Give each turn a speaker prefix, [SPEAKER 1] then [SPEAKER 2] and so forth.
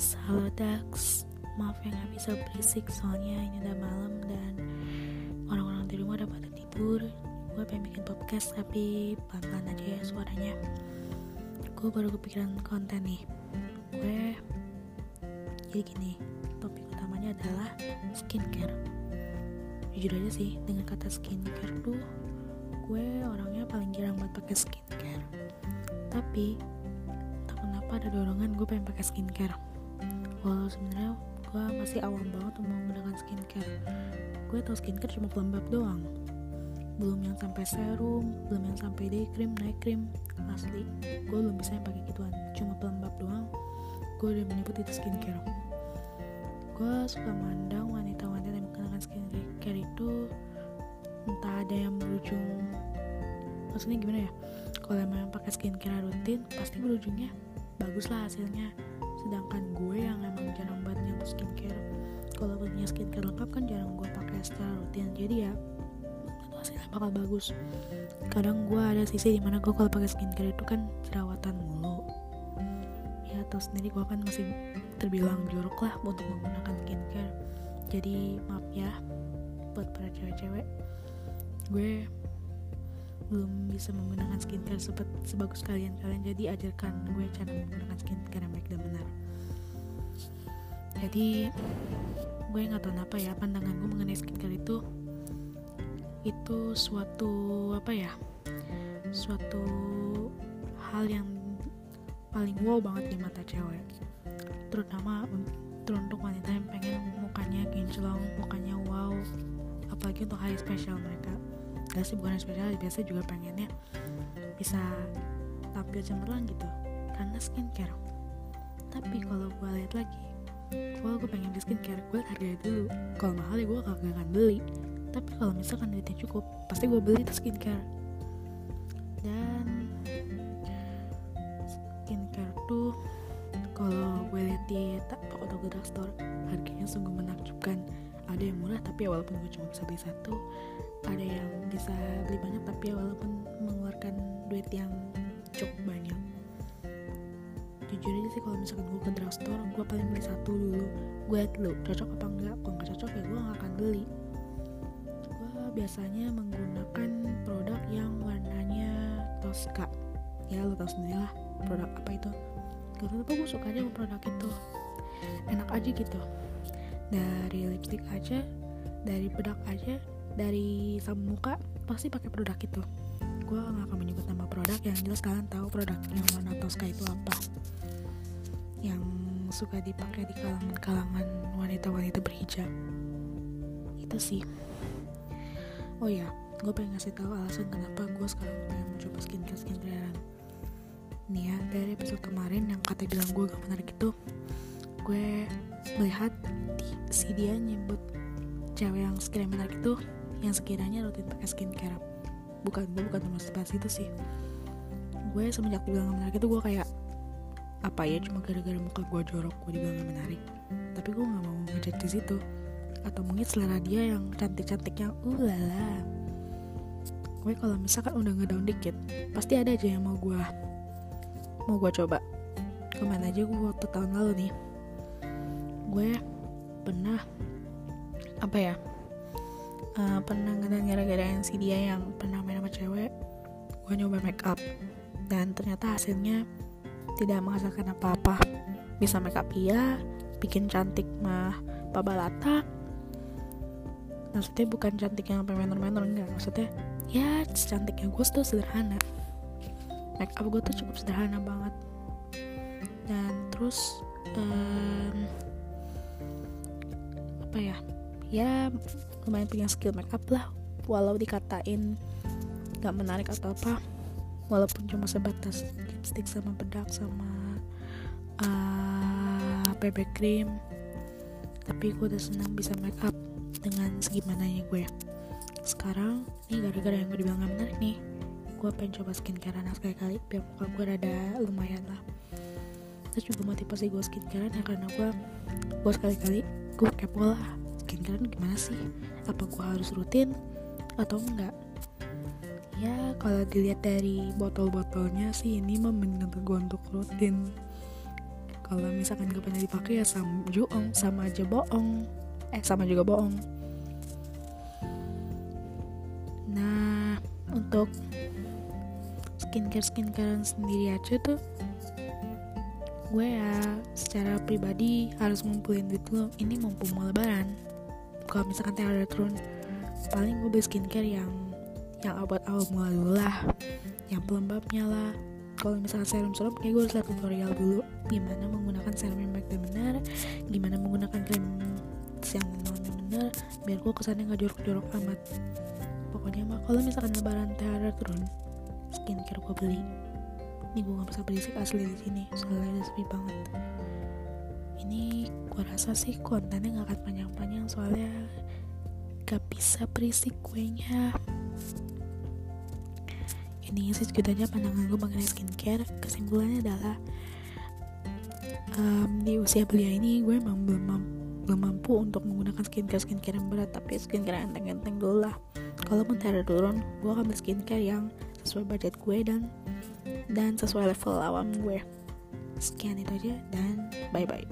[SPEAKER 1] Halo Dax Maaf ya gak bisa berisik soalnya ini udah malam dan orang-orang di rumah udah pada tidur. Gue pengen bikin podcast tapi pelan-pelan aja ya suaranya. Gue baru kepikiran konten nih. Gue jadi gini topik utamanya adalah skincare. Jujur aja sih dengan kata skincare tuh gue orangnya paling jarang buat pakai skincare. Tapi kenapa ada dorongan gue pengen pakai skincare walau sebenarnya gue masih awam banget untuk menggunakan skincare. Gue tau skincare cuma pelembab doang. Belum yang sampai serum belum yang sampai day cream night cream. Asli gue belum bisa yang pakai gituan. Cuma pelembab doang. Gue udah menyebut itu skincare. Gue suka mandang wanita-wanita yang menggunakan skincare itu entah ada yang berujung maksudnya gimana ya? Kalau emang pakai skincare rutin pasti berujungnya bagus lah hasilnya sedangkan gue yang emang jarang banget nyentuh skincare. Kalau punya skincare lengkap kan jarang gue pakai secara rutin. Jadi ya hasilnya bakal bagus. Kadang gue ada sisi di mana gue kalau pakai skincare itu kan jerawatan mulu. Ya atau sendiri gue kan masih terbilang jorok lah untuk menggunakan skincare. Jadi maaf ya buat para cewek-cewek. Gue belum bisa menggunakan skincare sebagus kalian. Kalian jadi ajarkan gue cara menggunakan skincare yang baik dan benar. Jadi gue nggak tahu apa ya pandangan gue mengenai skincare itu itu suatu apa ya suatu hal yang paling wow banget di mata cewek. Terutama untuk wanita yang pengen mukanya kinclong mukanya wow apalagi untuk hari spesial mereka gak sih bukan spesial biasa juga pengennya bisa tampil cemerlang gitu karena skincare. Tapi kalau gue lihat lagi kalau gue pengen beli skincare gue hargai dulu. Kalau mahal ya gue gak akan beli. Tapi kalau misalkan duitnya cukup pasti gue beli tuh skincare. Dan skincare tuh kalau gue lihat di toko toko drugstore harganya sungguh menakjubkan ada yang murah tapi ya walaupun gue cuma bisa beli satu ada yang bisa beli banyak tapi ya walaupun mengeluarkan duit yang cukup banyak. Jujur aja sih kalau misalkan gue ke drugstore gue paling beli satu dulu. Gue liat dulu cocok apa enggak. Kalau nggak cocok ya gue gak akan beli. Gue biasanya menggunakan produk yang warnanya Tosca. Ya lo tau sendiri lah produk apa itu. Gak tau gue suka aja produk itu. Enak aja gitu dari lipstick aja dari bedak aja dari sabun muka pasti pakai produk itu. Gue gak akan menyebut nama produk yang jelas kalian tahu produk yang warna Tosca itu apa. Yang suka dipakai di kalangan-kalangan wanita-wanita berhijab. Itu sih. Oh ya gue pengen ngasih tahu alasan kenapa gue sekarang pengen mencoba skincare skincarean. Nih ya dari episode kemarin yang kata bilang gue gak menarik itu gue melihat si dia nyebut cewek yang sekiranya menarik itu yang sekiranya rutin pakai skincare. Bukan gue bukan bahas itu sih. Gue semenjak dibilang gak menarik itu gue kayak apa ya cuma gara-gara muka gue jorok gue dibilang gak menarik. Tapi gue gak mau ngejat di situ. Atau mungkin selera dia yang cantik-cantiknya ulala gue kalau misalkan udah ngedown dikit pasti ada aja yang mau gue mau gue coba. Ke mana aja gue waktu tahun lalu nih gue pernah apa ya uh, pernah gara-gara si dia yang pernah main sama cewek. Gue nyoba make up dan ternyata hasilnya tidak menghasilkan apa-apa. Bisa make up iya bikin cantik mah pabalata maksudnya bukan cantik yang sampai menor-menor enggak. Maksudnya ya cantiknya gue tuh sederhana. Make up gue tuh cukup sederhana banget. Dan terus um, apa ya ya lumayan punya skill make up lah walau dikatain gak menarik atau apa walaupun cuma sebatas lipstick sama bedak sama uh, BB cream tapi gue udah senang bisa make up dengan segimananya gue sekarang nih gara-gara yang gue dibilang gak menarik nih gue pengen coba skincarean sekali-kali biar muka gue rada lumayan lah. Terus juga motivasi gue skincarean ya karena gue gue sekali-kali gue kepo skincarean gimana sih? Apa gue harus rutin atau enggak? Ya kalau dilihat dari botol-botolnya sih ini menurut gue untuk rutin. Kalau misalkan gak pernah dipakai ya sama juong sama aja bohong. Eh sama juga bohong. Nah untuk skincare skincare sendiri aja tuh gue ya secara pribadi harus ngumpulin duit lo ini mumpung mau lebaran. Kalau misalkan ada turun paling gue beli skincare yang yang obat awal mula dulu lah. Yang pelembabnya lah. Kalau misalnya serum serum kayak gue harus lihat tutorial dulu. Gimana menggunakan serum yang baik dan benar. Gimana menggunakan krim yang yang benar biar gue kesannya nggak jorok-jorok amat. Pokoknya mah kalau misalkan lebaran ada turun skincare gue beli ini gue gak bisa berisik asli di sini soalnya udah sepi banget. Ini gue rasa sih kontennya gak akan panjang-panjang soalnya gak bisa berisik kuenya. Ini sih segitu pandangan gue mengenai skincare kesimpulannya adalah um, di usia belia ini gue emang belum mampu, belum mampu untuk menggunakan skincare skincare yang berat tapi skincare yang enteng-enteng dulu lah. Kalaupun terlalu turun gue akan beli skincare yang sesuai budget gue dan dan sesuai level awam gue. Sekian itu aja dan bye bye